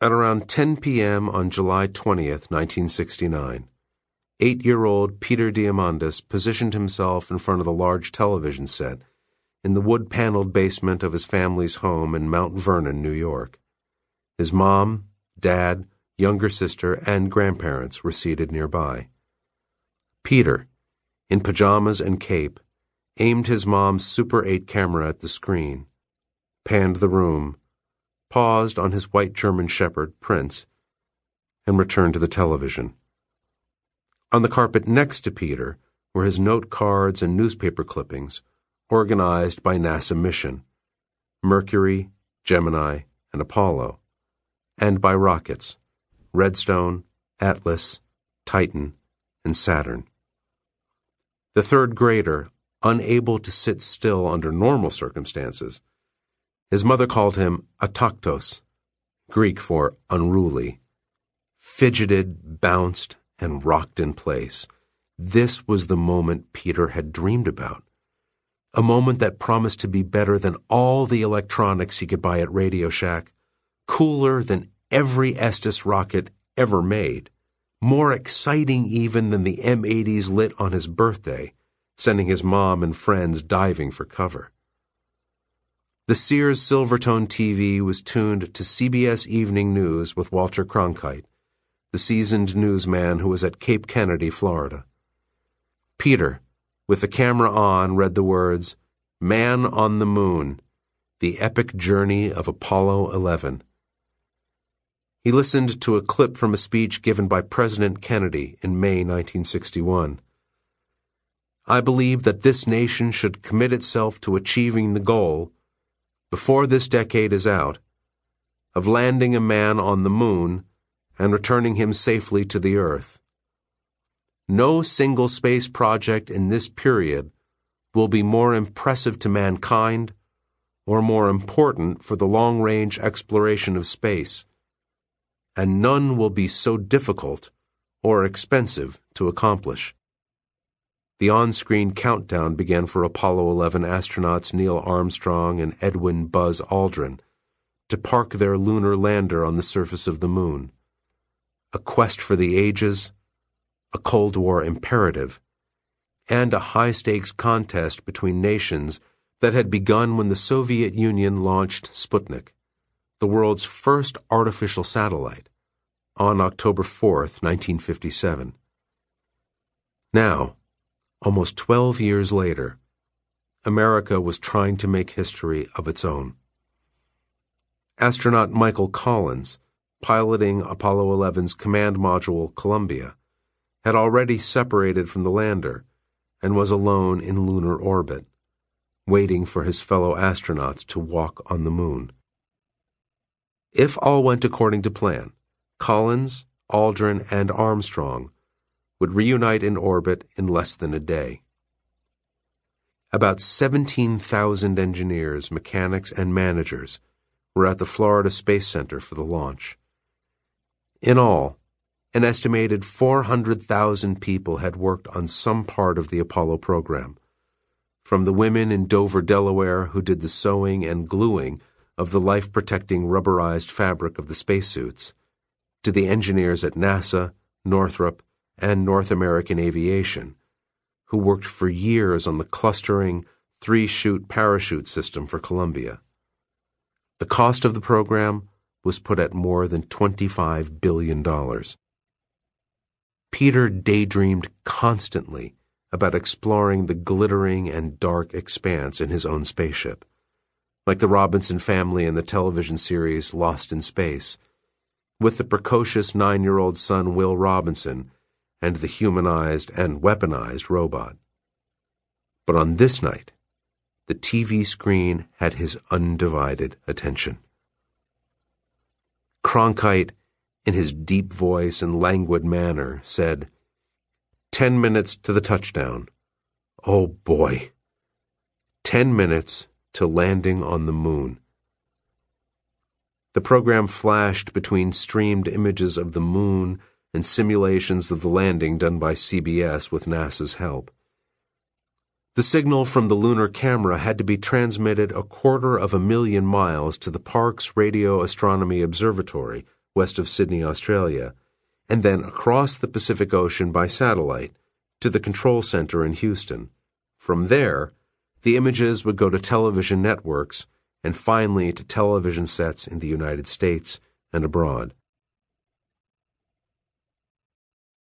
At around 10 p.m. on July 20th, 1969, eight year old Peter Diamandis positioned himself in front of the large television set in the wood paneled basement of his family's home in Mount Vernon, New York. His mom, dad, younger sister, and grandparents were seated nearby. Peter, in pajamas and cape, aimed his mom's Super 8 camera at the screen, panned the room, paused on his white German Shepherd, Prince, and returned to the television. On the carpet next to Peter were his note cards and newspaper clippings, organized by NASA mission Mercury, Gemini, and Apollo, and by rockets Redstone, Atlas, Titan, and Saturn. The third grader, unable to sit still under normal circumstances, his mother called him ataktos, Greek for unruly, fidgeted, bounced, and rocked in place. This was the moment Peter had dreamed about. A moment that promised to be better than all the electronics he could buy at Radio Shack, cooler than every Estes rocket ever made, more exciting even than the M80s lit on his birthday, sending his mom and friends diving for cover. The Sears Silvertone TV was tuned to CBS Evening News with Walter Cronkite, the seasoned newsman who was at Cape Kennedy, Florida. Peter, with the camera on, read the words, Man on the Moon, the epic journey of Apollo 11. He listened to a clip from a speech given by President Kennedy in May 1961. I believe that this nation should commit itself to achieving the goal, before this decade is out, of landing a man on the moon and returning him safely to the Earth. No single space project in this period will be more impressive to mankind or more important for the long range exploration of space, and none will be so difficult or expensive to accomplish. The on screen countdown began for Apollo 11 astronauts Neil Armstrong and Edwin Buzz Aldrin to park their lunar lander on the surface of the moon. A quest for the ages, a Cold War imperative, and a high stakes contest between nations that had begun when the Soviet Union launched Sputnik, the world's first artificial satellite, on October 4, 1957. Now, almost 12 years later, America was trying to make history of its own. Astronaut Michael Collins, piloting Apollo 11's command module Columbia, had already separated from the lander and was alone in lunar orbit, waiting for his fellow astronauts to walk on the moon. If all went according to plan, Collins, Aldrin, and Armstrong would reunite in orbit in less than a day. About 17,000 engineers, mechanics, and managers were at the Florida Space Center for the launch. In all, an estimated 400,000 people had worked on some part of the Apollo program. From the women in Dover, Delaware, who did the sewing and gluing of the life protecting rubberized fabric of the spacesuits, to the engineers at NASA, Northrop, and North American Aviation, who worked for years on the clustering, three chute parachute system for Columbia. The cost of the program was put at more than $25 billion. Peter daydreamed constantly about exploring the glittering and dark expanse in his own spaceship. Like the Robinson family in the television series Lost in Space, with the precocious nine year old son Will Robinson and the humanized and weaponized robot. But on this night, the TV screen had his undivided attention. Cronkite in his deep voice and languid manner, said, Ten minutes to the touchdown. Oh boy. Ten minutes to landing on the moon. The program flashed between streamed images of the moon and simulations of the landing done by CBS with NASA's help. The signal from the lunar camera had to be transmitted a quarter of a million miles to the Parkes Radio Astronomy Observatory west of Sydney, Australia, and then across the Pacific Ocean by satellite to the control center in Houston. From there, the images would go to television networks and finally to television sets in the United States and abroad.